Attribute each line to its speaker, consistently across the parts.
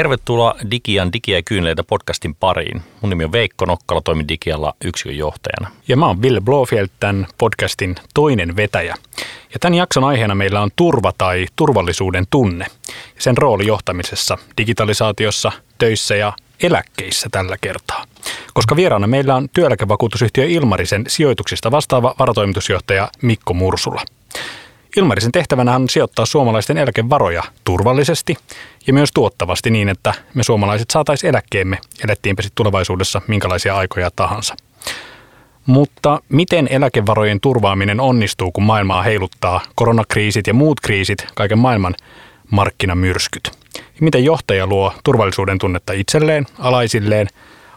Speaker 1: Tervetuloa Digian Digi- ja kyyneleitä podcastin pariin. Mun nimi on Veikko Nokkala, toimin Digialla yksikön johtajana.
Speaker 2: Ja mä oon Ville Blofeld, tämän podcastin toinen vetäjä. Ja tämän jakson aiheena meillä on turva tai turvallisuuden tunne. Ja sen rooli johtamisessa, digitalisaatiossa, töissä ja eläkkeissä tällä kertaa. Koska vieraana meillä on työeläkevakuutusyhtiö Ilmarisen sijoituksista vastaava varatoimitusjohtaja Mikko Mursula. Ilmarisen tehtävänä on sijoittaa suomalaisten eläkevaroja turvallisesti ja myös tuottavasti niin, että me suomalaiset saataisiin eläkkeemme, elettiinpä sitten tulevaisuudessa minkälaisia aikoja tahansa. Mutta miten eläkevarojen turvaaminen onnistuu, kun maailmaa heiluttaa koronakriisit ja muut kriisit, kaiken maailman markkinamyrskyt? Miten johtaja luo turvallisuuden tunnetta itselleen, alaisilleen,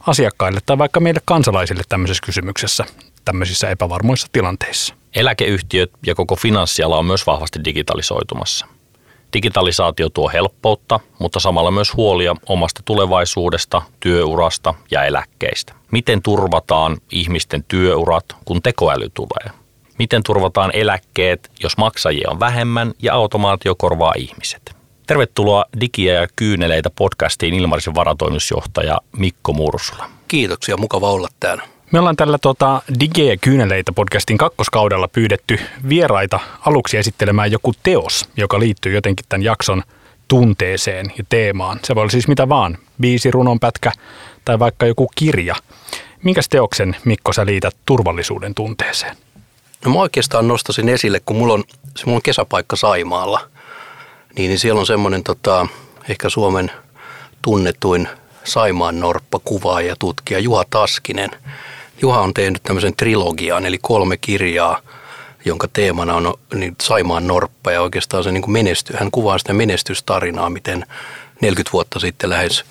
Speaker 2: asiakkaille tai vaikka meille kansalaisille tämmöisessä kysymyksessä, tämmöisissä epävarmoissa tilanteissa?
Speaker 1: Eläkeyhtiöt ja koko finanssiala on myös vahvasti digitalisoitumassa. Digitalisaatio tuo helppoutta, mutta samalla myös huolia omasta tulevaisuudesta, työurasta ja eläkkeistä. Miten turvataan ihmisten työurat, kun tekoäly tulee? Miten turvataan eläkkeet, jos maksajia on vähemmän ja automaatio korvaa ihmiset? Tervetuloa Digiä ja kyyneleitä podcastiin Ilmarisen varatoimitusjohtaja Mikko Mursula.
Speaker 3: Kiitoksia, mukava olla täällä.
Speaker 2: Me ollaan tällä tota, Dige ja kyyneleitä podcastin kakkoskaudella pyydetty vieraita aluksi esittelemään joku teos, joka liittyy jotenkin tämän jakson tunteeseen ja teemaan. Se voi olla siis mitä vaan, biisi, runonpätkä tai vaikka joku kirja. Minkäs teoksen, Mikko, sä liität turvallisuuden tunteeseen?
Speaker 3: No mä oikeastaan nostasin esille, kun mulla on, se mulla on kesäpaikka Saimaalla, niin, niin siellä on semmoinen tota, ehkä Suomen tunnetuin Saimaan norppa kuvaaja ja tutkija Juha Taskinen – Juha on tehnyt tämmöisen trilogian, eli kolme kirjaa, jonka teemana on niin Saimaan norppa ja oikeastaan se niin menesty, hän kuvaa sitä menestystarinaa, miten 40 vuotta sitten lähes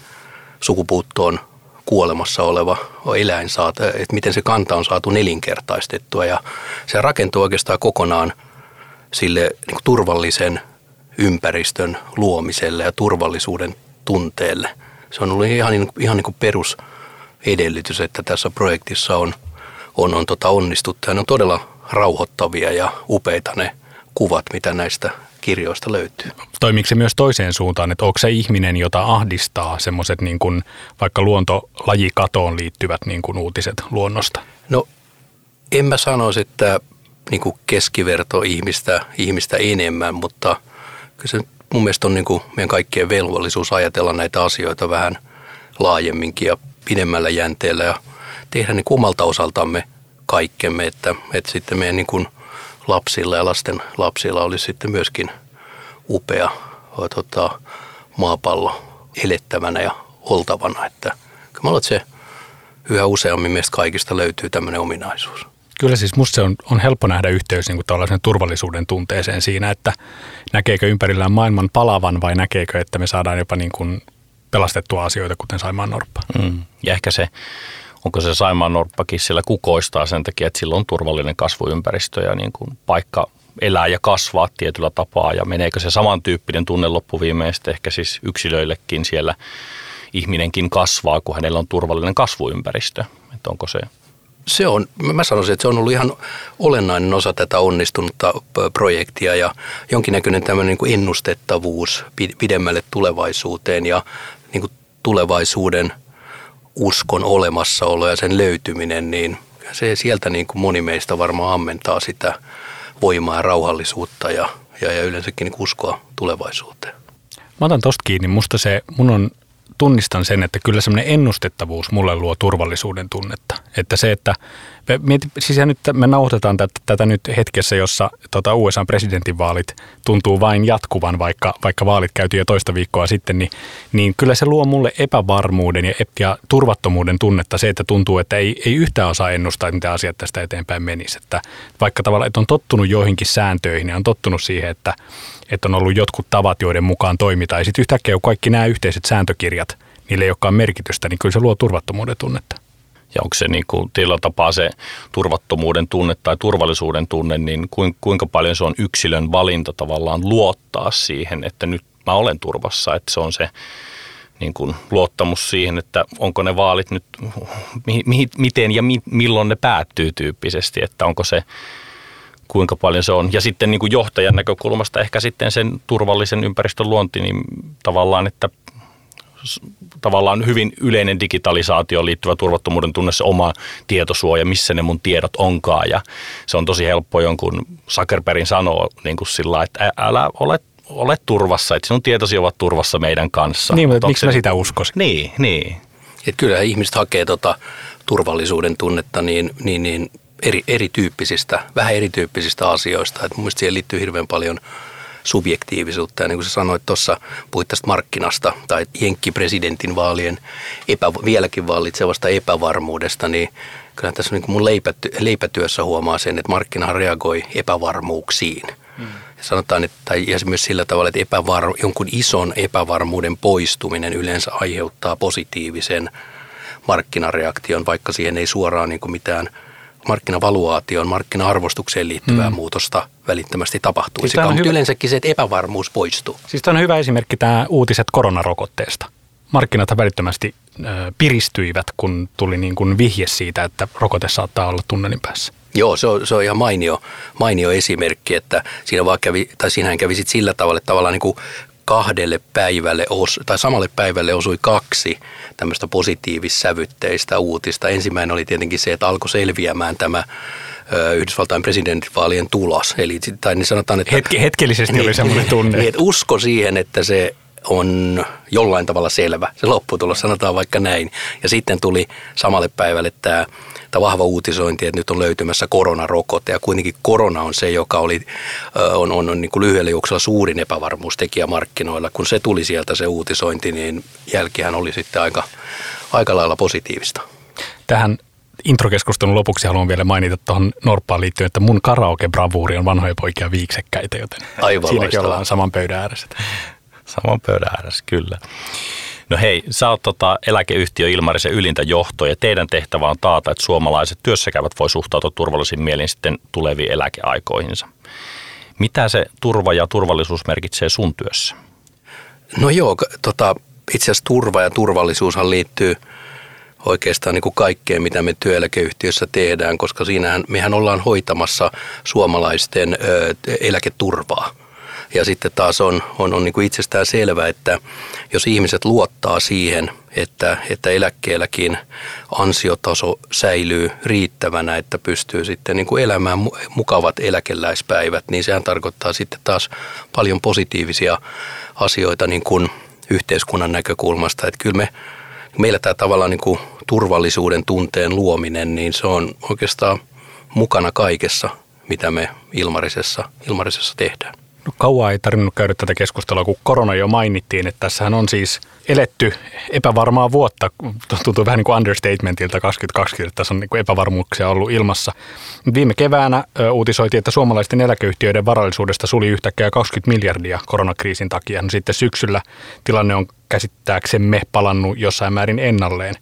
Speaker 3: sukupuuttoon kuolemassa oleva eläin saat, että miten se kanta on saatu nelinkertaistettua ja se rakentuu oikeastaan kokonaan sille niin turvallisen ympäristön luomiselle ja turvallisuuden tunteelle. Se on ollut ihan, ihan niin kuin perus edellytys, että tässä projektissa on, on, on tota onnistuttu. Ja ne on todella rauhoittavia ja upeita ne kuvat, mitä näistä kirjoista löytyy.
Speaker 2: Toimiko se myös toiseen suuntaan, että onko se ihminen, jota ahdistaa semmoiset niin kuin vaikka luontolajikatoon liittyvät niin kuin uutiset luonnosta?
Speaker 3: No en mä sanoisi, että niin kuin keskiverto ihmistä, ihmistä enemmän, mutta kyllä se mun mielestä on niin kuin meidän kaikkien velvollisuus ajatella näitä asioita vähän laajemminkin ja pidemmällä jänteellä ja tehdä niin omalta osaltamme kaikkemme, että, että sitten meidän niin kuin lapsilla ja lasten lapsilla olisi sitten myöskin upea tota, maapallo elettävänä ja oltavana. Että mä luulen, että se yhä useammin meistä kaikista löytyy tämmöinen ominaisuus.
Speaker 2: Kyllä siis musta se on, on helppo nähdä yhteys niin kuin turvallisuuden tunteeseen siinä, että näkeekö ympärillään maailman palavan vai näkeekö, että me saadaan jopa niin kuin pelastettua asioita, kuten Saimaan Norppa. Mm.
Speaker 1: Ja ehkä se, onko se Saimaan Norppakin siellä kukoistaa sen takia, että sillä on turvallinen kasvuympäristö ja niin kuin paikka elää ja kasvaa tietyllä tapaa ja meneekö se samantyyppinen tunne loppuviimeistä ehkä siis yksilöillekin siellä ihminenkin kasvaa, kun hänellä on turvallinen kasvuympäristö. Että onko se
Speaker 3: se on, mä sanoisin, että se on ollut ihan olennainen osa tätä onnistunutta projektia ja jonkinnäköinen tämmöinen niin kuin ennustettavuus pidemmälle tulevaisuuteen ja niin kuin tulevaisuuden uskon olemassaolo ja sen löytyminen, niin se sieltä niin kuin moni meistä varmaan ammentaa sitä voimaa rauhallisuutta ja, ja, ja yleensäkin niin uskoa tulevaisuuteen.
Speaker 2: Mä otan tosta kiinni. Musta se, mun on tunnistan sen, että kyllä semmoinen ennustettavuus mulle luo turvallisuuden tunnetta. Että se, että mieti, siis nyt me nauhoitetaan tätä, tätä nyt hetkessä, jossa tota USA-presidentinvaalit tuntuu vain jatkuvan, vaikka, vaikka vaalit käytiin jo toista viikkoa sitten, niin, niin kyllä se luo mulle epävarmuuden ja, ja turvattomuuden tunnetta se, että tuntuu, että ei, ei yhtään osaa ennustaa, että mitä asiat tästä eteenpäin menisi. Että vaikka tavallaan, että on tottunut joihinkin sääntöihin ja on tottunut siihen, että, että on ollut jotkut tavat, joiden mukaan toimitaan. Ja sitten yhtäkkiä, kaikki nämä yhteiset sääntökirjat, niille ei olekaan merkitystä, niin kyllä se luo turvattomuuden tunnetta.
Speaker 1: Ja onko se niin kuin tietyllä tapaa se turvattomuuden tunne tai turvallisuuden tunne, niin kuinka paljon se on yksilön valinta tavallaan luottaa siihen, että nyt mä olen turvassa, että se on se niin kuin luottamus siihen, että onko ne vaalit nyt, mi, mi, miten ja mi, milloin ne päättyy tyyppisesti, että onko se kuinka paljon se on. Ja sitten niin kuin johtajan näkökulmasta ehkä sitten sen turvallisen ympäristön luonti, niin tavallaan, että tavallaan hyvin yleinen digitalisaatio liittyvä turvattomuuden tunne, se oma tietosuoja, missä ne mun tiedot onkaan. Ja se on tosi helppo jonkun Zuckerbergin sanoa niin kuin sillä, että älä ole ole turvassa, että sinun tietosi ovat turvassa meidän kanssa.
Speaker 2: Niin, mutta miksi mä sitä uskoisin?
Speaker 1: Niin, niin.
Speaker 3: Et kyllä ihmiset hakee tota turvallisuuden tunnetta niin, niin, niin eri, erityyppisistä, vähän erityyppisistä asioista. Et mun mielestä siihen liittyy hirveän paljon subjektiivisuutta. Ja niin kuin sä sanoit tuossa, puhuit tästä markkinasta tai jenkkipresidentin vaalien epä, vieläkin vallitsevasta epävarmuudesta, niin kyllä tässä niin kuin mun leipäty, leipätyössä huomaa sen, että markkina reagoi epävarmuuksiin. Hmm. Ja sanotaan, että, tai ja myös sillä tavalla, että epävar, jonkun ison epävarmuuden poistuminen yleensä aiheuttaa positiivisen markkinareaktion, vaikka siihen ei suoraan niin kuin mitään – markkinavaluaation, markkina-arvostukseen liittyvää mm. muutosta välittömästi tapahtuisi. Siis mutta yleensäkin se, että epävarmuus poistuu.
Speaker 2: Siis tämä on hyvä esimerkki tämä uutiset koronarokotteesta. Markkinat välittömästi ö, piristyivät, kun tuli niin kuin vihje siitä, että rokote saattaa olla tunnelin päässä.
Speaker 3: Joo, se on, se on ihan mainio, mainio esimerkki, että siinä vaan kävi, tai siinähän kävi sit sillä tavalla, että tavallaan niin kuin kahdelle päivälle, os, tai samalle päivälle osui kaksi tämmöistä positiivissävytteistä uutista. Ensimmäinen oli tietenkin se, että alkoi selviämään tämä Yhdysvaltain presidentinvaalien tulos. Eli, tai niin sanotaan, että,
Speaker 2: Hetke, hetkellisesti
Speaker 3: niin,
Speaker 2: oli semmoinen tunne.
Speaker 3: Niin, että usko siihen, että se on jollain tavalla selvä, se lopputulos, sanotaan vaikka näin. Ja sitten tuli samalle päivälle tämä että vahva uutisointi, että nyt on löytymässä koronarokote ja kuitenkin korona on se, joka oli, on, on, on niin kuin lyhyellä juoksulla suurin epävarmuustekijä markkinoilla. Kun se tuli sieltä se uutisointi, niin jälkihän oli sitten aika, aika lailla positiivista.
Speaker 2: Tähän introkeskustelun lopuksi haluan vielä mainita tuohon Norppaan liittyen, että mun karaoke-bravuuri on vanhoja poikia viiksekkäitä, joten
Speaker 3: Aivan
Speaker 2: siinäkin
Speaker 3: loistavaa.
Speaker 2: ollaan saman pöydän ääressä.
Speaker 1: Saman pöydän ääressä, kyllä. No hei, sä oot tota eläkeyhtiö Ilmarisen ylintä johtoa ja teidän tehtävä on taata, että suomalaiset työssäkäyvät voi suhtautua turvallisin mielin sitten tuleviin eläkeaikoihinsa. Mitä se turva ja turvallisuus merkitsee sun työssä?
Speaker 3: No joo, tota, itse asiassa turva ja turvallisuushan liittyy oikeastaan niin kuin kaikkeen, mitä me työeläkeyhtiössä tehdään, koska siinähän mehän ollaan hoitamassa suomalaisten ö, eläketurvaa. Ja sitten taas on, on, on niin kuin itsestään selvää, että jos ihmiset luottaa siihen, että, että eläkkeelläkin ansiotaso säilyy riittävänä, että pystyy sitten niin kuin elämään mukavat eläkeläispäivät, niin sehän tarkoittaa sitten taas paljon positiivisia asioita niin kuin yhteiskunnan näkökulmasta. Että kyllä me, meillä tämä tavallaan niin kuin turvallisuuden tunteen luominen, niin se on oikeastaan mukana kaikessa, mitä me Ilmarisessa, Ilmarisessa tehdään.
Speaker 2: No kauan ei tarvinnut käydä tätä keskustelua, kun korona jo mainittiin, että tässähän on siis eletty epävarmaa vuotta. Tuntuu vähän niin kuin understatementilta 2020, että tässä on niin kuin epävarmuuksia ollut ilmassa. Viime keväänä uutisoitiin, että suomalaisten eläkeyhtiöiden varallisuudesta suli yhtäkkiä 20 miljardia koronakriisin takia. No sitten syksyllä tilanne on käsittääksemme palannut jossain määrin ennalleen.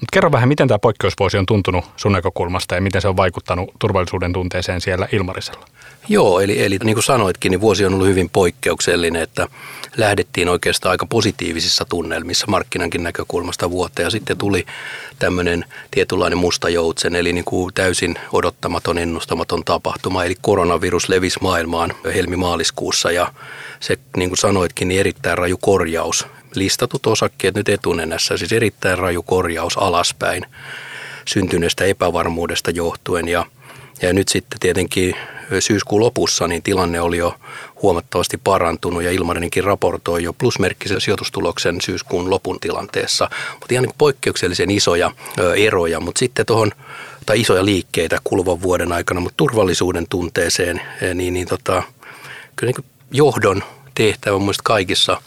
Speaker 2: Mutta kerro vähän, miten tämä poikkeusvuosi on tuntunut sun näkökulmasta ja miten se on vaikuttanut turvallisuuden tunteeseen siellä Ilmarisella?
Speaker 3: Joo, eli, eli niin kuin sanoitkin, niin vuosi on ollut hyvin poikkeuksellinen, että lähdettiin oikeastaan aika positiivisissa tunnelmissa markkinankin näkökulmasta vuotta ja sitten tuli tämmöinen tietynlainen musta joutsen, eli niin kuin täysin odottamaton, ennustamaton tapahtuma, eli koronavirus levisi maailmaan helmimaaliskuussa ja se, niin kuin sanoitkin, niin erittäin raju korjaus. Listatut osakkeet nyt etunenässä, siis erittäin raju korjaus alaspäin syntyneestä epävarmuudesta johtuen ja ja nyt sitten tietenkin syyskuun lopussa niin tilanne oli jo huomattavasti parantunut ja Ilmarinenkin raportoi jo plusmerkkisen sijoitustuloksen syyskuun lopun tilanteessa. Mutta ihan niin poikkeuksellisen isoja eroja, mutta sitten tuohon tai isoja liikkeitä kuluvan vuoden aikana, mutta turvallisuuden tunteeseen, niin, niin tota, kyllä niin johdon tehtävä mun kaikissa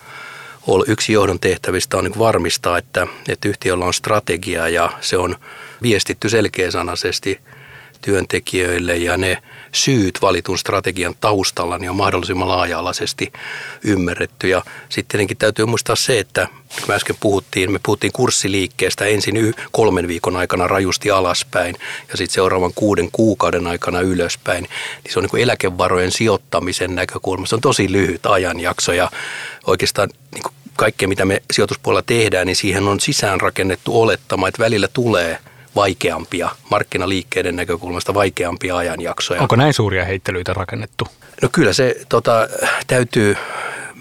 Speaker 3: yksi johdon tehtävistä on niin varmistaa, että, että yhtiöllä on strategia ja se on viestitty selkeäsanaisesti työntekijöille ja ne syyt valitun strategian taustalla niin on mahdollisimman laaja-alaisesti ymmärretty. Ja sitten tietenkin täytyy muistaa se, että kun me äsken puhuttiin, me puhuttiin kurssiliikkeestä ensin kolmen viikon aikana rajusti alaspäin ja sitten seuraavan kuuden kuukauden aikana ylöspäin, niin se on niin eläkevarojen sijoittamisen näkökulmasta. Se on tosi lyhyt ajanjakso ja oikeastaan niin kaikkea, mitä me sijoituspuolella tehdään, niin siihen on sisään rakennettu olettama, että välillä tulee – vaikeampia, markkinaliikkeiden näkökulmasta vaikeampia ajanjaksoja.
Speaker 2: Onko näin suuria heittelyitä rakennettu?
Speaker 3: No kyllä se tota, täytyy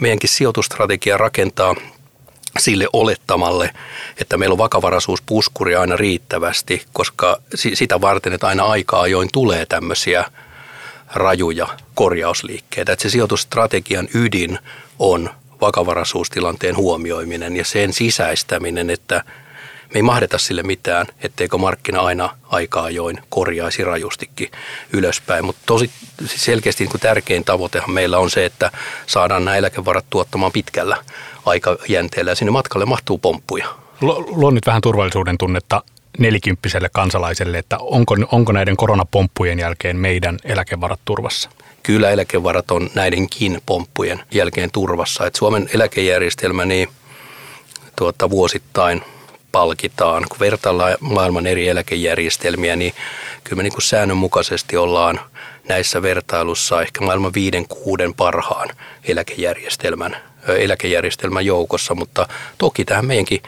Speaker 3: meidänkin sijoitustrategia rakentaa sille olettamalle, että meillä on vakavaraisuuspuskuri aina riittävästi, koska sitä varten, että aina aikaa ajoin tulee tämmöisiä rajuja korjausliikkeitä. Että se sijoitusstrategian ydin on vakavaraisuustilanteen huomioiminen ja sen sisäistäminen, että me ei mahdeta sille mitään, etteikö markkina aina aikaa ajoin korjaisi rajustikin ylöspäin. Mutta tosi selkeästi niin kuin tärkein tavoitehan meillä on se, että saadaan nämä eläkevarat tuottamaan pitkällä aikajänteellä ja sinne matkalle mahtuu pomppuja.
Speaker 2: Luo nyt vähän turvallisuuden tunnetta nelikymppiselle kansalaiselle, että onko, onko näiden koronapomppujen jälkeen meidän eläkevarat turvassa?
Speaker 3: Kyllä eläkevarat on näidenkin pomppujen jälkeen turvassa. Et Suomen eläkejärjestelmä niin tuota, vuosittain palkitaan. Kun vertaillaan maailman eri eläkejärjestelmiä, niin kyllä me niin kuin säännönmukaisesti ollaan näissä vertailussa ehkä maailman viiden, kuuden parhaan eläkejärjestelmän, eläkejärjestelmän joukossa, mutta toki tähän meidänkin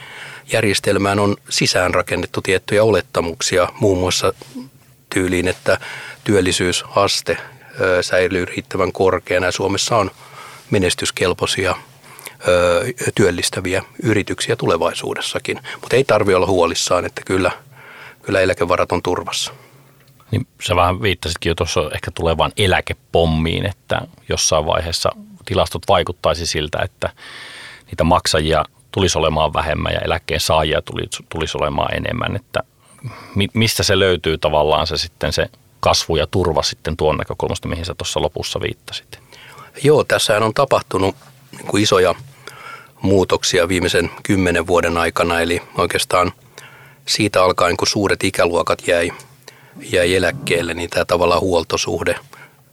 Speaker 3: järjestelmään on sisäänrakennettu tiettyjä olettamuksia, muun muassa tyyliin, että työllisyysaste säilyy riittävän korkeana Suomessa on menestyskelpoisia työllistäviä yrityksiä tulevaisuudessakin. Mutta ei tarvitse olla huolissaan, että kyllä, kyllä eläkevarat on turvassa.
Speaker 1: Niin sä vähän viittasitkin jo tuossa ehkä tulevaan eläkepommiin, että jossain vaiheessa tilastot vaikuttaisi siltä, että niitä maksajia tulisi olemaan vähemmän ja eläkkeen saajia tulisi olemaan enemmän, että mistä se löytyy tavallaan se sitten se kasvu ja turva sitten tuon näkökulmasta, mihin sä tuossa lopussa viittasit?
Speaker 3: Joo, tässä on tapahtunut niin kuin isoja muutoksia viimeisen kymmenen vuoden aikana, eli oikeastaan siitä alkaen, kun suuret ikäluokat jäi, jäi eläkkeelle, niin tämä tavallaan huoltosuhde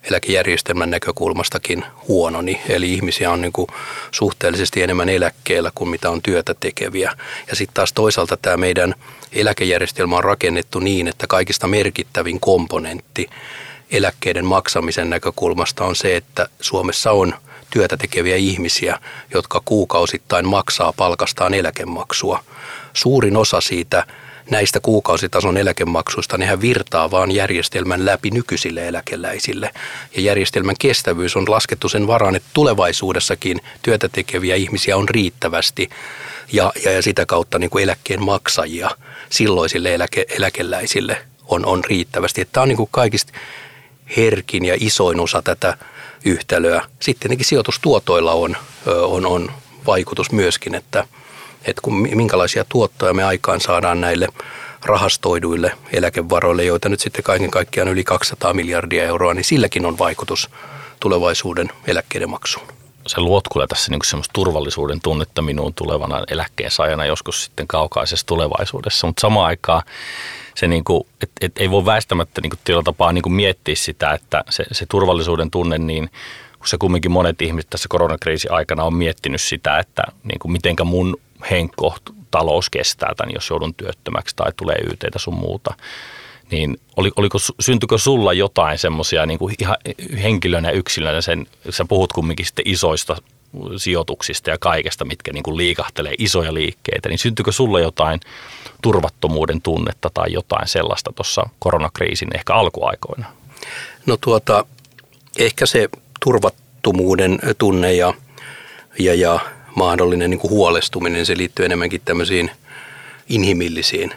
Speaker 3: eläkejärjestelmän näkökulmastakin huononi. Eli ihmisiä on niin kuin suhteellisesti enemmän eläkkeellä kuin mitä on työtä tekeviä. Ja sitten taas toisaalta tämä meidän eläkejärjestelmä on rakennettu niin, että kaikista merkittävin komponentti eläkkeiden maksamisen näkökulmasta on se, että Suomessa on – työtä tekeviä ihmisiä, jotka kuukausittain maksaa palkastaan eläkemaksua. Suurin osa siitä näistä kuukausitason eläkemaksuista, nehän virtaa vaan järjestelmän läpi nykyisille eläkeläisille. Ja järjestelmän kestävyys on laskettu sen varaan, että tulevaisuudessakin työtä tekeviä ihmisiä on riittävästi ja, ja, ja sitä kautta niin kuin eläkkeen maksajia silloisille eläke, eläkeläisille on, on riittävästi. Että tämä on niin kuin kaikista herkin ja isoin osa tätä yhtälöä. Sitten tietenkin sijoitustuotoilla on, on, on vaikutus myöskin, että, että kun, minkälaisia tuottoja me aikaan saadaan näille rahastoiduille eläkevaroille, joita nyt sitten kaiken kaikkiaan yli 200 miljardia euroa, niin silläkin on vaikutus tulevaisuuden eläkkeiden maksuun.
Speaker 1: Se luot kyllä tässä niin semmoista turvallisuuden tunnetta minuun tulevana eläkkeensaajana joskus sitten kaukaisessa tulevaisuudessa, mutta samaan aikaan se niin kuin, et, et ei voi väistämättä niin kuin tapaa niin kuin miettiä sitä, että se, se turvallisuuden tunne, niin kun se kumminkin monet ihmiset tässä koronakriisin aikana on miettinyt sitä, että niin kuin mitenkä mun henkko talous kestää tämän, jos joudun työttömäksi tai tulee yteitä sun muuta. Niin oli, oliko, syntyykö sulla jotain semmoisia niin kuin ihan henkilönä yksilönä, sen, sä puhut kumminkin sitten isoista sijoituksista ja kaikesta, mitkä niin kuin liikahtelee isoja liikkeitä, niin syntyykö sulle jotain turvattomuuden tunnetta tai jotain sellaista tuossa koronakriisin ehkä alkuaikoina?
Speaker 3: No tuota, ehkä se turvattomuuden tunne ja, ja, ja mahdollinen niin kuin huolestuminen, se liittyy enemmänkin tämmöisiin inhimillisiin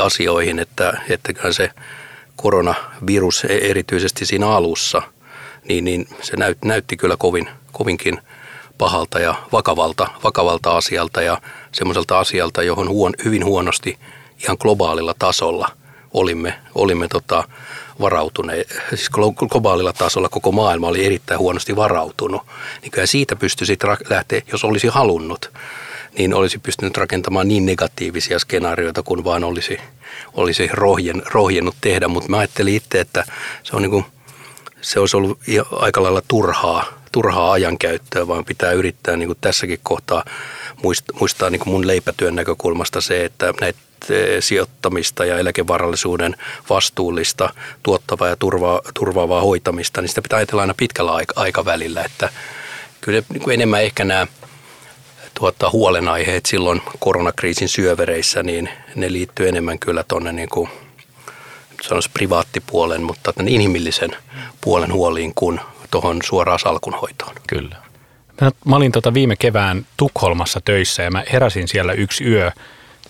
Speaker 3: asioihin, että, että se koronavirus e-, erityisesti siinä alussa, niin, niin se näytti kyllä kovin, kovinkin pahalta ja vakavalta, vakavalta asialta ja semmoiselta asialta, johon huon, hyvin huonosti ihan globaalilla tasolla olimme, olimme tota, varautuneet, siis globaalilla tasolla koko maailma oli erittäin huonosti varautunut, niin kyllä siitä pystyisi lähteä, jos olisi halunnut, niin olisi pystynyt rakentamaan niin negatiivisia skenaarioita kuin vaan olisi, olisi rohjen, rohjennut tehdä, mutta mä ajattelin itse, että se on niin kuin, se olisi ollut aika lailla turhaa, turhaa ajankäyttöä, vaan pitää yrittää niin kuin tässäkin kohtaa muistaa, muistaa niin kuin mun leipätyön näkökulmasta se, että näitä sijoittamista ja eläkevarallisuuden vastuullista, tuottavaa ja turvaa, turvaavaa hoitamista, niin sitä pitää ajatella aina pitkällä aikavälillä, että kyllä niin enemmän ehkä nämä tuottaa huolenaiheet silloin koronakriisin syövereissä, niin ne liittyy enemmän kyllä tuonne niin kuin sanoisi privaattipuolen, mutta inhimillisen puolen huoliin kuin tuohon suoraan salkunhoitoon.
Speaker 1: Kyllä.
Speaker 2: No, mä olin tota viime kevään Tukholmassa töissä ja mä heräsin siellä yksi yö.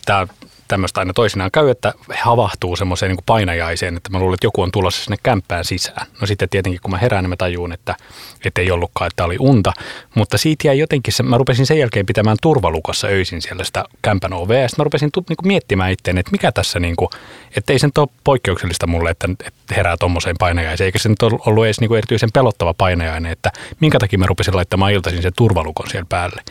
Speaker 2: Tämä tämmöistä aina toisinaan käy, että havahtuu semmoiseen niin painajaiseen, että mä luulen, että joku on tulossa sinne kämppään sisään. No sitten tietenkin, kun mä herään, niin mä tajuun, että, että ei ollutkaan, että oli unta. Mutta siitä jäi jotenkin, se, mä rupesin sen jälkeen pitämään turvalukossa öisin siellä sitä kämpän ovea. Ja sitten mä rupesin niin kuin miettimään itteen, että mikä tässä, niin kuin, että ei se nyt ole poikkeuksellista mulle, että, että herää tuommoiseen painajaiseen. Eikä se nyt ollut edes niin kuin erityisen pelottava painajainen, että minkä takia mä rupesin laittamaan iltaisin sen turvalukon siellä päälle.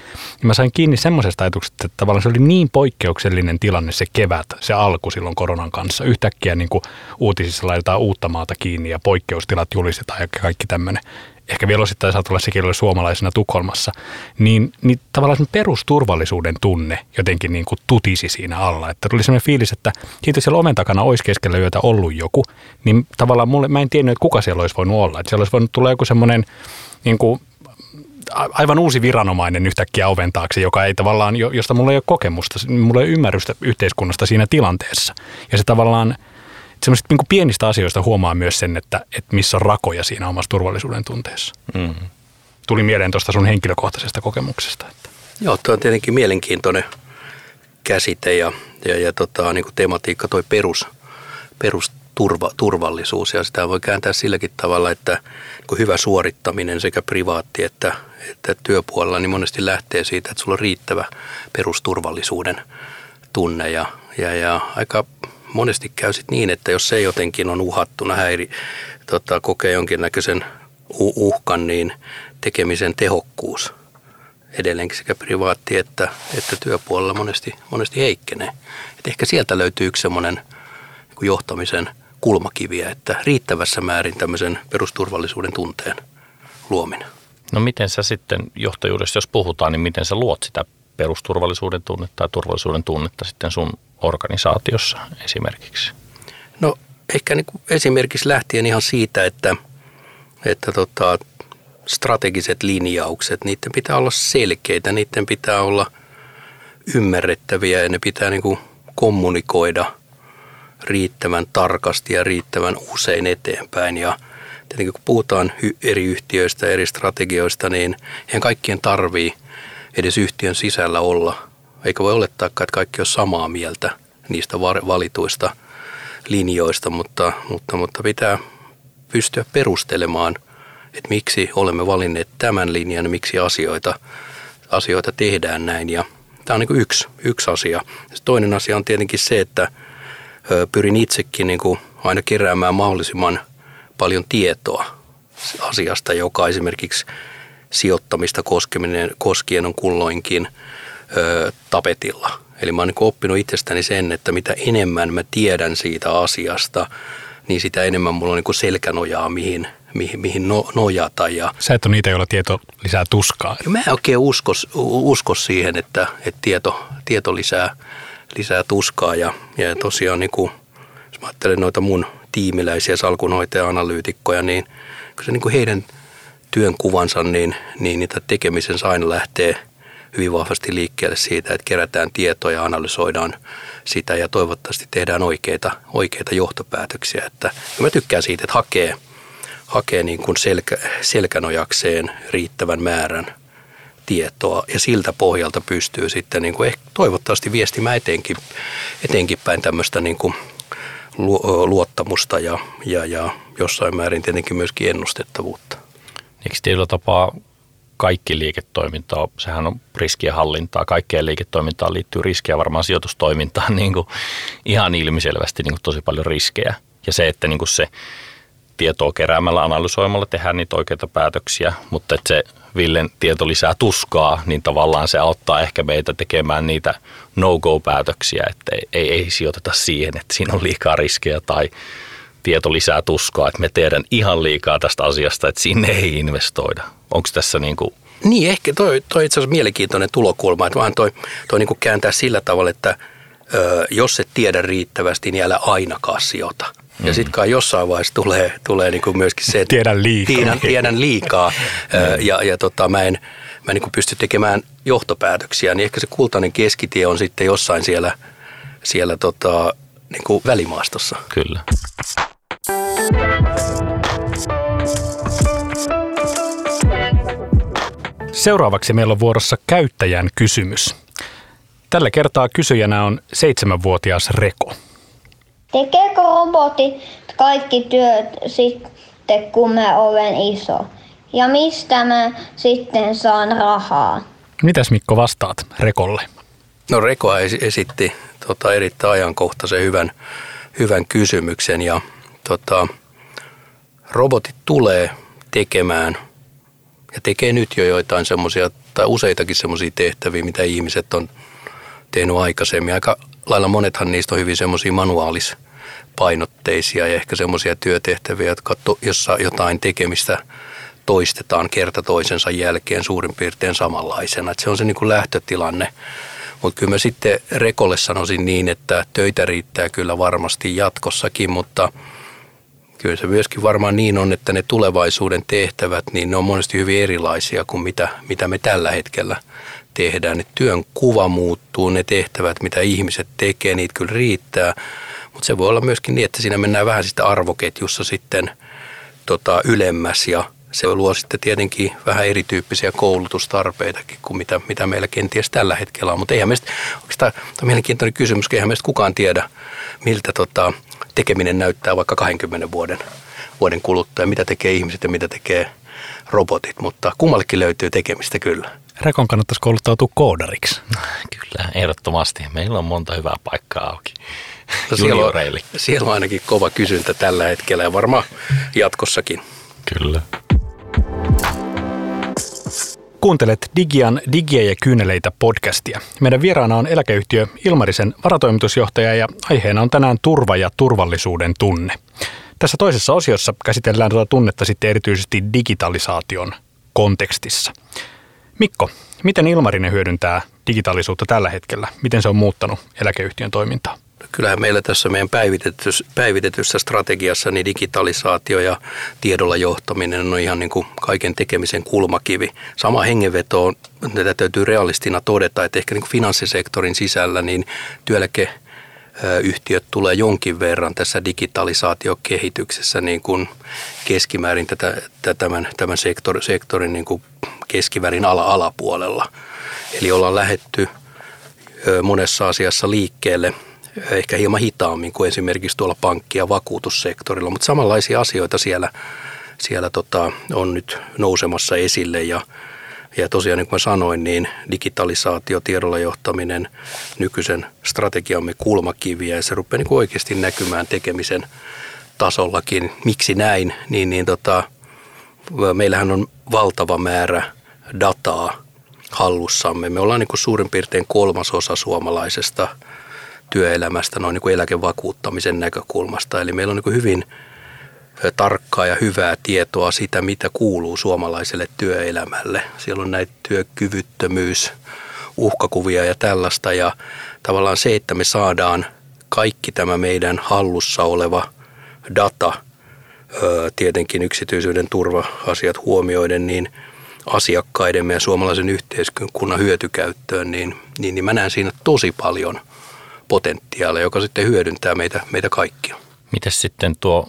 Speaker 2: Ja mä sain kiinni semmoisesta ajatuksesta, että tavallaan se oli niin poikkeuksellinen tilanne se kevät, se alku silloin koronan kanssa. Yhtäkkiä niin kuin uutisissa laitetaan uutta maata kiinni ja poikkeustilat julistetaan ja kaikki tämmöinen. Ehkä vielä osittain saa tulla sekin oli suomalaisena Tukholmassa. Niin, niin tavallaan perusturvallisuuden tunne jotenkin niin kuin tutisi siinä alla. Että tuli sellainen fiilis, että siitä siellä oven takana olisi keskellä yötä ollut joku. Niin tavallaan mulle, mä en tiennyt, että kuka siellä olisi voinut olla. Että siellä olisi voinut tulla joku semmoinen niin kuin aivan uusi viranomainen yhtäkkiä oven taakse, joka ei tavallaan, josta mulla ei ole kokemusta, mulla ei ole ymmärrystä yhteiskunnasta siinä tilanteessa. Ja se tavallaan, semmoisista niin pienistä asioista huomaa myös sen, että, että missä on rakoja siinä omassa turvallisuuden tunteessa. Mm. Tuli mieleen tuosta sun henkilökohtaisesta kokemuksesta. Että.
Speaker 3: Joo, tuo on tietenkin mielenkiintoinen käsite ja, ja, ja tota, niin kuin tematiikka, toi perus, perus turva, turvallisuus ja sitä voi kääntää silläkin tavalla, että hyvä suorittaminen sekä privaatti että, että työpuolella niin monesti lähtee siitä, että sulla on riittävä perusturvallisuuden tunne ja, ja, ja aika monesti käy sit niin, että jos se jotenkin on uhattuna, häiri, tota, kokee jonkinnäköisen uhkan, niin tekemisen tehokkuus edelleenkin sekä privaatti että, että työpuolella monesti, monesti heikkenee. Et ehkä sieltä löytyy yksi semmoinen niin johtamisen kulmakiviä, että riittävässä määrin tämmöisen perusturvallisuuden tunteen luominen.
Speaker 1: No miten sä sitten johtajuudessa, jos puhutaan, niin miten sä luot sitä perusturvallisuuden tunnetta tai turvallisuuden tunnetta sitten sun organisaatiossa esimerkiksi?
Speaker 3: No ehkä niin kuin esimerkiksi lähtien ihan siitä, että, että tota, strategiset linjaukset, niiden pitää olla selkeitä, niiden pitää olla ymmärrettäviä ja ne pitää niin kuin kommunikoida riittävän tarkasti ja riittävän usein eteenpäin. Ja tietenkin kun puhutaan eri yhtiöistä, eri strategioista, niin eihän kaikkien tarvii edes yhtiön sisällä olla, eikä voi olettaa, että kaikki on samaa mieltä niistä valituista linjoista, mutta, mutta, mutta pitää pystyä perustelemaan, että miksi olemme valinneet tämän linjan ja miksi asioita, asioita tehdään näin. Ja tämä on niin yksi, yksi asia. Toinen asia on tietenkin se, että pyrin itsekin niin kuin aina keräämään mahdollisimman paljon tietoa asiasta, joka esimerkiksi sijoittamista koskeminen, koskien on kulloinkin ö, tapetilla. Eli mä oon niin oppinut itsestäni sen, että mitä enemmän mä tiedän siitä asiasta, niin sitä enemmän mulla on niin selkänojaa, mihin, mihin, mihin no, nojata. Ja
Speaker 2: Sä et ole niitä, joilla tieto lisää tuskaa.
Speaker 3: Ja mä en oikein usko, usko siihen, että, että tieto, tieto lisää, lisää tuskaa. Ja, ja tosiaan niin kuin, jos mä ajattelen noita mun tiimiläisiä salkunhoitaja-analyytikkoja, niin kyllä se niin kuin heidän työnkuvansa, niin, niin niitä tekemisensä aina lähtee hyvin vahvasti liikkeelle siitä, että kerätään tietoa ja analysoidaan sitä ja toivottavasti tehdään oikeita, oikeita johtopäätöksiä. Että, mä tykkään siitä, että hakee, hakee niin kuin selkä, selkänojakseen riittävän määrän tietoa ja siltä pohjalta pystyy sitten niin kuin ehkä toivottavasti viestimään etenkin, etenkin päin tämmöistä niin kuin luottamusta ja, ja, ja jossain määrin tietenkin myöskin ennustettavuutta.
Speaker 1: Eikö tietyllä tapaa kaikki liiketoiminta, sehän on riskien hallintaa, kaikkeen liiketoimintaan liittyy riskejä, varmaan sijoitustoimintaan niin kuin ihan ilmiselvästi niin kuin tosi paljon riskejä. Ja se, että niin kuin se tietoa keräämällä, analysoimalla tehdään niitä oikeita päätöksiä, mutta että se Villen tieto lisää tuskaa, niin tavallaan se auttaa ehkä meitä tekemään niitä no-go-päätöksiä, että ei, ei, sijoiteta siihen, että siinä on liikaa riskejä tai tieto lisää tuskaa, että me tehdään ihan liikaa tästä asiasta, että sinne ei investoida. Onko tässä niin kuin
Speaker 3: niin, ehkä toi, toi itse asiassa mielenkiintoinen tulokulma, että vaan toi, toi niin kuin kääntää sillä tavalla, että ö, jos et tiedä riittävästi, niin älä ainakaan sijoita. Mm. Ja sitten kai jossain vaiheessa tulee, tulee niin kuin myöskin se,
Speaker 2: että tiedän liikaa.
Speaker 3: Tiedän, tiedän liikaa mm. ja, ja tota, mä en, mä en niin kuin pysty tekemään johtopäätöksiä, niin ehkä se kultainen keskitie on sitten jossain siellä, siellä tota, niin kuin välimaastossa.
Speaker 1: Kyllä.
Speaker 2: Seuraavaksi meillä on vuorossa käyttäjän kysymys. Tällä kertaa kysyjänä on seitsemänvuotias Reko.
Speaker 4: Tekeekö robotit kaikki työt sitten, kun mä olen iso? Ja mistä mä sitten saan rahaa?
Speaker 2: Mitäs Mikko vastaat Rekolle?
Speaker 3: No Reko esitti tota, erittäin ajankohtaisen hyvän, hyvän kysymyksen ja tota, robotit tulee tekemään ja tekee nyt jo joitain semmoisia tai useitakin semmoisia tehtäviä, mitä ihmiset on tehnyt aikaisemmin. Aika lailla monethan niistä on hyvin semmoisia manuaalispainotteisia ja ehkä semmoisia työtehtäviä, jotka to, jossa jotain tekemistä toistetaan kerta toisensa jälkeen suurin piirtein samanlaisena. Että se on se niin kuin lähtötilanne. Mutta kyllä mä sitten Rekolle sanoisin niin, että töitä riittää kyllä varmasti jatkossakin, mutta kyllä se myöskin varmaan niin on, että ne tulevaisuuden tehtävät, niin ne on monesti hyvin erilaisia kuin mitä, mitä me tällä hetkellä tehdään. Ne työn kuva muuttuu, ne tehtävät, mitä ihmiset tekee, niitä kyllä riittää. Mutta se voi olla myöskin niin, että siinä mennään vähän sitä arvoketjussa sitten tota, ylemmäs ja se luo sitten tietenkin vähän erityyppisiä koulutustarpeitakin kuin mitä, mitä meillä kenties tällä hetkellä on. Mutta eihän meistä, oikeastaan tämä on mielenkiintoinen kysymys, eihän meistä kukaan tiedä, miltä tota, tekeminen näyttää vaikka 20 vuoden, vuoden kuluttua, mitä tekee ihmiset ja mitä tekee robotit, mutta kummallekin löytyy tekemistä kyllä.
Speaker 2: Rekon kannattaisi kouluttautua koodariksi.
Speaker 1: Kyllä, ehdottomasti. Meillä on monta hyvää paikkaa auki.
Speaker 3: No siellä, on, siellä on ainakin kova kysyntä tällä hetkellä ja varmaan jatkossakin.
Speaker 1: Kyllä.
Speaker 2: Kuuntelet Digian Digiä ja kyyneleitä podcastia. Meidän vieraana on eläkeyhtiö Ilmarisen varatoimitusjohtaja ja aiheena on tänään turva ja turvallisuuden tunne. Tässä toisessa osiossa käsitellään tuota tunnetta sitten erityisesti digitalisaation kontekstissa. Mikko, miten Ilmarinen hyödyntää digitaalisuutta tällä hetkellä? Miten se on muuttanut eläkeyhtiön toimintaa?
Speaker 3: Kyllähän meillä tässä meidän päivitetyssä, päivitetyssä strategiassa niin digitalisaatio ja tiedolla johtaminen on ihan niin kuin kaiken tekemisen kulmakivi. Sama hengenveto on, tätä täytyy realistina todeta, että ehkä niin kuin finanssisektorin sisällä niin työeläke yhtiöt tulee jonkin verran tässä digitalisaatiokehityksessä niin kuin keskimäärin tätä, tämän, tämän sektor, sektorin niin kuin keskivärin ala, alapuolella. Eli ollaan lähetty monessa asiassa liikkeelle – ehkä hieman hitaammin kuin esimerkiksi tuolla pankki- ja vakuutussektorilla, mutta samanlaisia asioita siellä, siellä tota, on nyt nousemassa esille ja ja tosiaan niin kuin mä sanoin, niin digitalisaatio, tiedolla johtaminen, nykyisen strategiamme kulmakiviä ja se rupeaa niin oikeasti näkymään tekemisen tasollakin. Miksi näin? Niin, niin tota, meillähän on valtava määrä dataa hallussamme. Me ollaan niin kuin suurin piirtein kolmasosa suomalaisesta – työelämästä noin niin kuin eläkevakuuttamisen näkökulmasta. Eli meillä on niin kuin hyvin tarkkaa ja hyvää tietoa siitä, mitä kuuluu suomalaiselle työelämälle. Siellä on näitä työkyvyttömyys, uhkakuvia ja tällaista. Ja tavallaan se, että me saadaan kaikki tämä meidän hallussa oleva data, tietenkin yksityisyyden turva-asiat huomioiden, niin asiakkaiden ja suomalaisen yhteiskunnan hyötykäyttöön, niin, niin, niin mä näen siinä tosi paljon – potentiaalia, joka sitten hyödyntää meitä, meitä kaikkia.
Speaker 1: Miten sitten tuo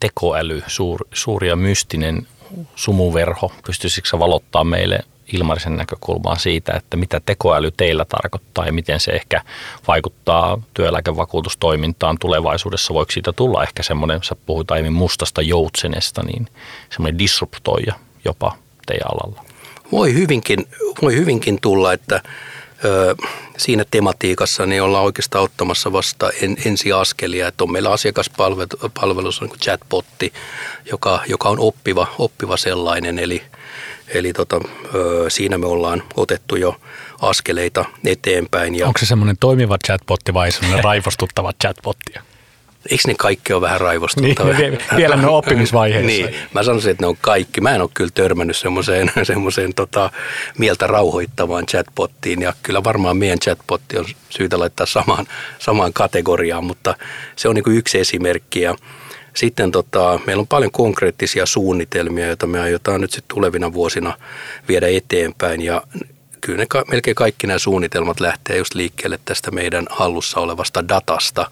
Speaker 1: tekoäly, suur, suuri ja mystinen sumuverho, pystyisikö valottaa meille Ilmarisen näkökulmaa siitä, että mitä tekoäly teillä tarkoittaa ja miten se ehkä vaikuttaa työeläkevakuutustoimintaan tulevaisuudessa? Voiko siitä tulla ehkä semmoinen, sä puhuit aiemmin mustasta joutsenesta, niin semmoinen disruptoija jopa teidän alalla?
Speaker 3: Voi hyvinkin, voi hyvinkin tulla, että siinä tematiikassa niin ollaan oikeastaan ottamassa vasta en, ensiaskelia, että on meillä asiakaspalvelus niin chatbotti, joka, joka on oppiva, oppiva sellainen, eli, eli tota, siinä me ollaan otettu jo askeleita eteenpäin.
Speaker 2: Ja Onko se semmoinen toimiva chatbotti vai semmoinen raivostuttava chatbotti?
Speaker 3: Eikö ne kaikki ole vähän raivostuttavia?
Speaker 2: Niin, vielä ne on oppimisvaiheessa.
Speaker 3: niin, mä sanoisin, että ne on kaikki. Mä en ole kyllä törmännyt semmoiseen, semmoiseen tota, mieltä rauhoittavaan chatbottiin. Ja kyllä varmaan meidän chatbotti on syytä laittaa samaan, samaan kategoriaan, mutta se on niin yksi esimerkki. Ja sitten tota, meillä on paljon konkreettisia suunnitelmia, joita me aiotaan nyt sitten tulevina vuosina viedä eteenpäin. Ja kyllä ne ka- melkein kaikki nämä suunnitelmat lähtee just liikkeelle tästä meidän hallussa olevasta datasta.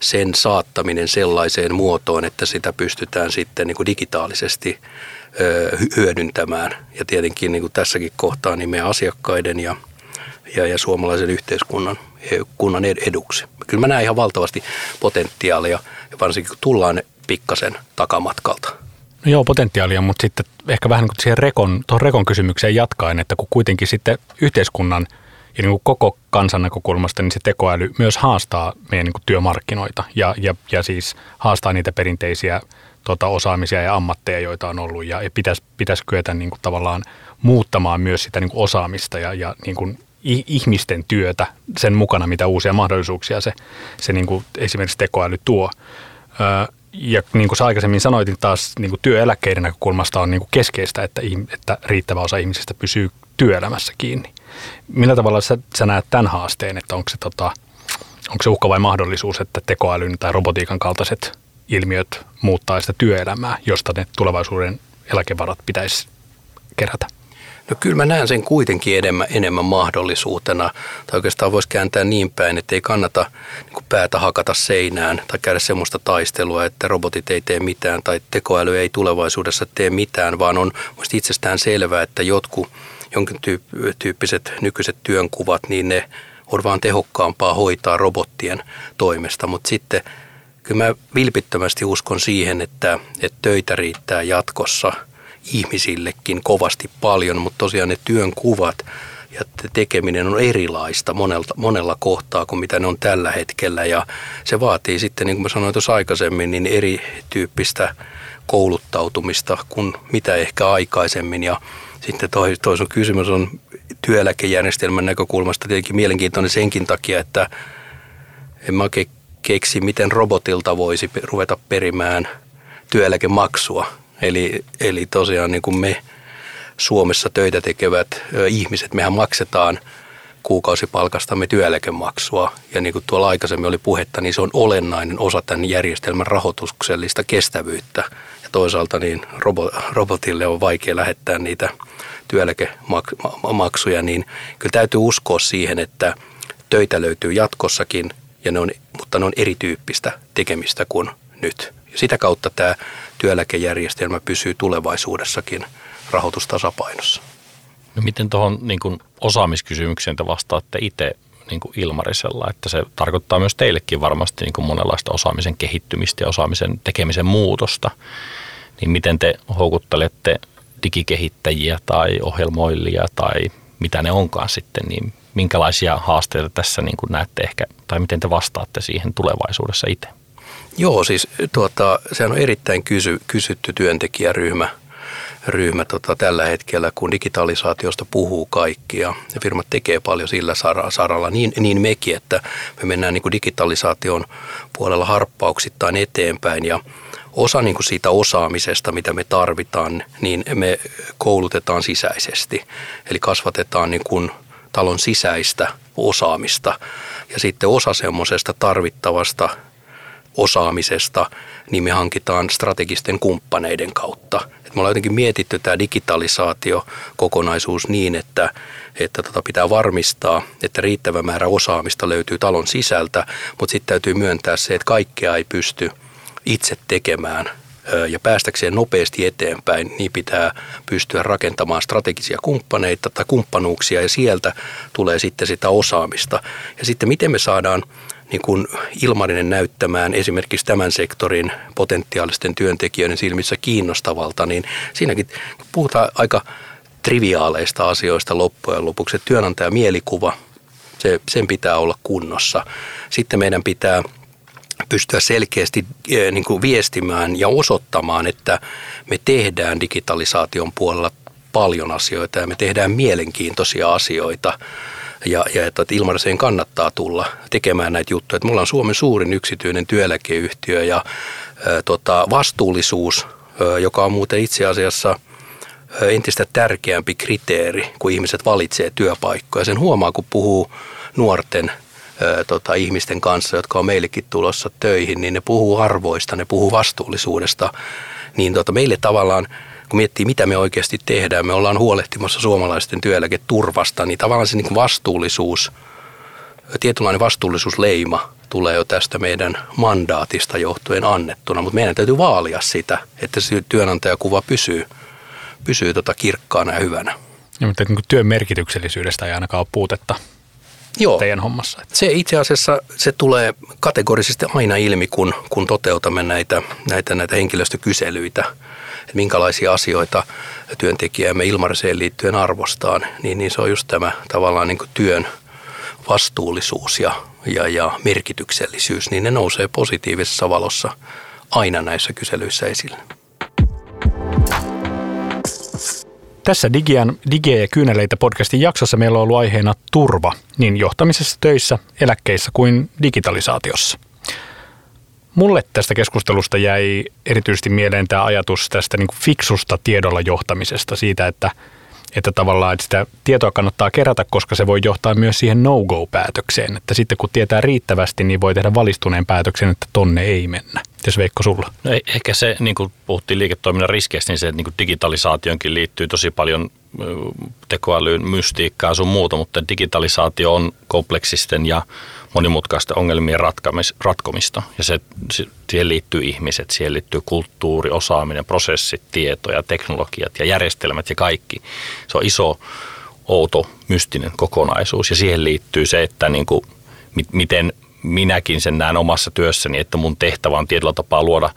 Speaker 3: Sen saattaminen sellaiseen muotoon, että sitä pystytään sitten niin kuin digitaalisesti ö, hyödyntämään. Ja tietenkin niin kuin tässäkin kohtaa niin meidän asiakkaiden ja, ja, ja suomalaisen yhteiskunnan kunnan eduksi. Kyllä mä näen ihan valtavasti potentiaalia, varsinkin kun tullaan pikkasen takamatkalta.
Speaker 2: No joo, potentiaalia, mutta sitten ehkä vähän niin siihen rekon, tuohon rekon kysymykseen jatkaen, että kun kuitenkin sitten yhteiskunnan ja niin kuin koko kansan näkökulmasta, niin se tekoäly myös haastaa meidän niin kuin työmarkkinoita ja, ja, ja siis haastaa niitä perinteisiä tota, osaamisia ja ammatteja, joita on ollut ja, ja pitäisi, pitäisi kyetä niin kuin tavallaan muuttamaan myös sitä niin kuin osaamista ja, ja niin kuin ihmisten työtä sen mukana, mitä uusia mahdollisuuksia se, se niin kuin esimerkiksi tekoäly tuo. Ja niin kuin sä aikaisemmin sanoit, niin taas niin kuin työeläkkeiden näkökulmasta on niin kuin keskeistä, että, että riittävä osa ihmisistä pysyy työelämässä kiinni. Millä tavalla sä, sä näet tämän haasteen, että onko se, tota, onko se uhka vai mahdollisuus, että tekoälyn tai robotiikan kaltaiset ilmiöt muuttaa sitä työelämää, josta ne tulevaisuuden eläkevarat pitäisi kerätä?
Speaker 3: No kyllä mä näen sen kuitenkin enemmän, enemmän mahdollisuutena. Tai oikeastaan voisi kääntää niin päin, että ei kannata niin päätä hakata seinään tai käydä semmoista taistelua, että robotit ei tee mitään tai tekoäly ei tulevaisuudessa tee mitään, vaan on itsestään selvää, että jotkut jonkin tyyppiset nykyiset työnkuvat, niin ne on vaan tehokkaampaa hoitaa robottien toimesta. Mutta sitten kyllä mä vilpittömästi uskon siihen, että, että töitä riittää jatkossa – ihmisillekin kovasti paljon, mutta tosiaan ne työn kuvat ja tekeminen on erilaista monelta, monella kohtaa kuin mitä ne on tällä hetkellä. Ja se vaatii sitten, niin kuin mä sanoin tuossa aikaisemmin, niin erityyppistä kouluttautumista kuin mitä ehkä aikaisemmin. Ja sitten toi, toi sun kysymys on työeläkejärjestelmän näkökulmasta tietenkin mielenkiintoinen senkin takia, että en mä oikein keksi, miten robotilta voisi ruveta perimään työeläkemaksua Eli, eli tosiaan niin kuin me Suomessa töitä tekevät ihmiset, mehän maksetaan kuukausipalkastamme työeläkemaksua. Ja niin kuin tuolla aikaisemmin oli puhetta, niin se on olennainen osa tämän järjestelmän rahoituksellista kestävyyttä. Ja toisaalta niin robotille on vaikea lähettää niitä työeläkemaksuja, niin kyllä täytyy uskoa siihen, että töitä löytyy jatkossakin, ja ne on, mutta ne on erityyppistä tekemistä kuin nyt. Ja sitä kautta tämä työeläkejärjestelmä pysyy tulevaisuudessakin rahoitustasapainossa.
Speaker 1: No miten tuohon niin kuin osaamiskysymykseen te vastaatte itse niin kuin Ilmarisella, että se tarkoittaa myös teillekin varmasti niin kuin monenlaista osaamisen kehittymistä ja osaamisen tekemisen muutosta. Niin miten te houkuttelette digikehittäjiä tai ohjelmoilijia tai mitä ne onkaan sitten, niin minkälaisia haasteita tässä niin kuin näette ehkä, tai miten te vastaatte siihen tulevaisuudessa itse?
Speaker 3: Joo, siis tuota, sehän on erittäin kysy, kysytty työntekijäryhmä ryhmä tota, tällä hetkellä, kun digitalisaatiosta puhuu kaikki ja, ja firmat tekee paljon sillä saralla, niin, niin mekin, että me mennään niin kuin digitalisaation puolella harppauksittain eteenpäin ja osa niin kuin siitä osaamisesta, mitä me tarvitaan, niin me koulutetaan sisäisesti. Eli kasvatetaan niin kuin talon sisäistä osaamista ja sitten osa semmoisesta tarvittavasta osaamisesta, niin me hankitaan strategisten kumppaneiden kautta. Et me ollaan jotenkin mietitty tämä digitalisaatio-kokonaisuus niin, että, että tota pitää varmistaa, että riittävä määrä osaamista löytyy talon sisältä, mutta sitten täytyy myöntää se, että kaikkea ei pysty itse tekemään ja päästäkseen nopeasti eteenpäin, niin pitää pystyä rakentamaan strategisia kumppaneita tai kumppanuuksia ja sieltä tulee sitten sitä osaamista. Ja sitten miten me saadaan niin kuin Ilmarinen näyttämään esimerkiksi tämän sektorin potentiaalisten työntekijöiden silmissä kiinnostavalta, niin siinäkin puhutaan aika triviaaleista asioista loppujen lopuksi. Että työnantaja mielikuva, se, sen pitää olla kunnossa. Sitten meidän pitää pystyä selkeästi eh, niin kuin viestimään ja osoittamaan, että me tehdään digitalisaation puolella paljon asioita ja me tehdään mielenkiintoisia asioita ja, ja että Ilmariseen kannattaa tulla tekemään näitä juttuja. Että mulla on Suomen suurin yksityinen työeläkeyhtiö ja ä, tota, vastuullisuus, ä, joka on muuten itse asiassa entistä tärkeämpi kriteeri, kun ihmiset valitsee työpaikkoja. Sen huomaa, kun puhuu nuorten ä, tota, ihmisten kanssa, jotka on meillekin tulossa töihin, niin ne puhuu arvoista, ne puhuu vastuullisuudesta. Niin tota, meille tavallaan kun miettii, mitä me oikeasti tehdään, me ollaan huolehtimassa suomalaisten työeläketurvasta, niin tavallaan se niin vastuullisuus, tietynlainen vastuullisuusleima tulee jo tästä meidän mandaatista johtuen annettuna, mutta meidän täytyy vaalia sitä, että se työnantajakuva pysyy, pysyy tota kirkkaana ja hyvänä.
Speaker 2: Ja, mutta niin työn merkityksellisyydestä ei ainakaan ole puutetta Joo. teidän hommassa.
Speaker 3: Se itse asiassa se tulee kategorisesti aina ilmi, kun, kun toteutamme näitä, näitä, näitä henkilöstökyselyitä, minkälaisia asioita työntekijämme ilmariseen liittyen arvostaan, niin, niin se on just tämä tavallaan niin työn vastuullisuus ja, ja, ja merkityksellisyys, niin ne nousee positiivisessa valossa aina näissä kyselyissä esille.
Speaker 2: Tässä Digian Digeä ja kyyneleitä podcastin jaksossa meillä on ollut aiheena turva niin johtamisessa, töissä, eläkkeissä kuin digitalisaatiossa. Mulle tästä keskustelusta jäi erityisesti mieleen tämä ajatus tästä niin kuin fiksusta tiedolla johtamisesta, siitä, että – että tavallaan että sitä tietoa kannattaa kerätä, koska se voi johtaa myös siihen no-go-päätökseen. Että sitten kun tietää riittävästi, niin voi tehdä valistuneen päätöksen, että tonne ei mennä. Jos Veikko sulla?
Speaker 1: No ehkä se, niin kuin puhuttiin liiketoiminnan riskeistä, niin se, että niin digitalisaationkin liittyy tosi paljon tekoälyyn, mystiikkaa sun muuta, mutta digitalisaatio on kompleksisten ja monimutkaisten ongelmien ratkomista. Ja se, siihen liittyy ihmiset, siihen liittyy kulttuuri, osaaminen, prosessit, tietoja, teknologiat ja järjestelmät ja kaikki. Se on iso, outo, mystinen kokonaisuus ja siihen liittyy se, että niin kuin, miten minäkin sen näen omassa työssäni, että mun tehtävä on tietyllä tapaa luoda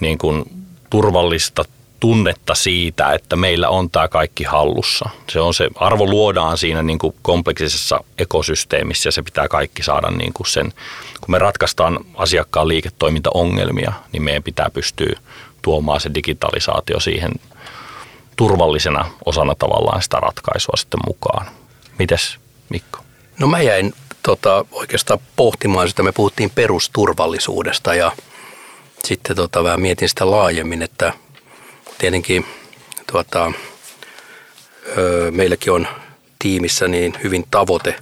Speaker 1: niin kuin turvallista tunnetta siitä, että meillä on tämä kaikki hallussa. Se on se, arvo luodaan siinä niin kuin kompleksisessa ekosysteemissä ja se pitää kaikki saada niin kuin sen, kun me ratkaistaan asiakkaan liiketoimintaongelmia, niin meidän pitää pystyä tuomaan se digitalisaatio siihen turvallisena osana tavallaan sitä ratkaisua sitten mukaan. Mites Mikko?
Speaker 3: No mä jäin tota, oikeastaan pohtimaan sitä, me puhuttiin perusturvallisuudesta ja sitten tota, vähän mietin sitä laajemmin, että – tietenkin tuota, meilläkin on tiimissä niin hyvin tavoite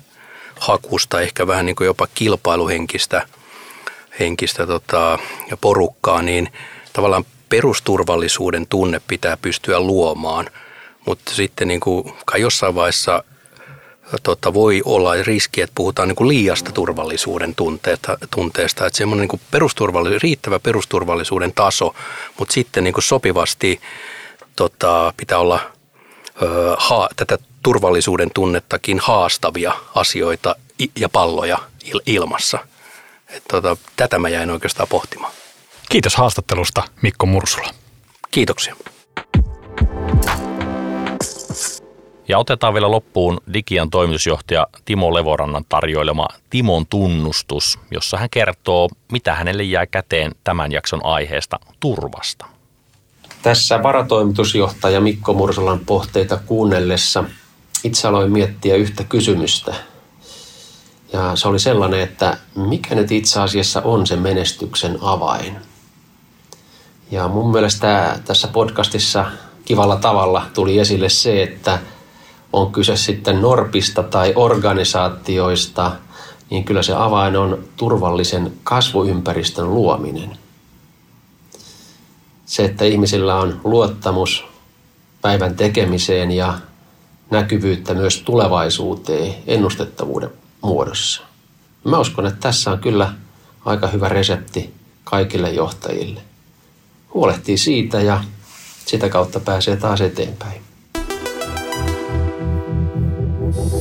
Speaker 3: hakusta, ehkä vähän niin kuin jopa kilpailuhenkistä henkistä tota, ja porukkaa, niin tavallaan perusturvallisuuden tunne pitää pystyä luomaan. Mutta sitten niin kuin, kai jossain vaiheessa tota, voi olla riski, että puhutaan niin kuin liiasta turvallisuuden tunteesta, tunteesta että semmoinen niin perusturvallisuus, riittävä perusturvallisuuden taso, mutta sitten niin kuin sopivasti tota, pitää olla ö, ha, tätä turvallisuuden tunnettakin haastavia asioita ja palloja il, ilmassa. Et, tota, tätä mä jäin oikeastaan pohtimaan.
Speaker 2: Kiitos haastattelusta Mikko Mursula.
Speaker 3: Kiitoksia.
Speaker 1: Ja otetaan vielä loppuun Digian toimitusjohtaja Timo Levorannan tarjoilema Timon tunnustus, jossa hän kertoo, mitä hänelle jää käteen tämän jakson aiheesta turvasta.
Speaker 5: Tässä varatoimitusjohtaja Mikko Mursolan pohteita kuunnellessa itse aloin miettiä yhtä kysymystä. Ja se oli sellainen, että mikä nyt itse asiassa on se menestyksen avain? Ja mun mielestä tässä podcastissa kivalla tavalla tuli esille se, että – on kyse sitten norpista tai organisaatioista, niin kyllä se avain on turvallisen kasvuympäristön luominen. Se, että ihmisillä on luottamus päivän tekemiseen ja näkyvyyttä myös tulevaisuuteen ennustettavuuden muodossa. Mä uskon, että tässä on kyllä aika hyvä resepti kaikille johtajille. Huolehtii siitä ja sitä kautta pääsee taas eteenpäin.